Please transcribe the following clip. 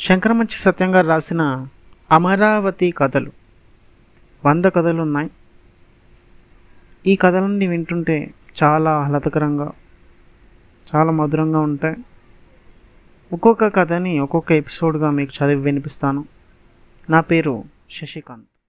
శంకరమంచి సత్యంగా రాసిన అమరావతి కథలు. వంద కథలు ఉన్నాయి ఈ కథలన్నీ వింటుంటే చాలా ఆహ్లాదకరంగా చాలా మధురంగా ఉంటాయి. ఒక్కొక్క కథని ఒక్కొక్క ఎపిసోడ్గా మీకు చదివి వినిపిస్తాను. నా పేరు శశికాంత్.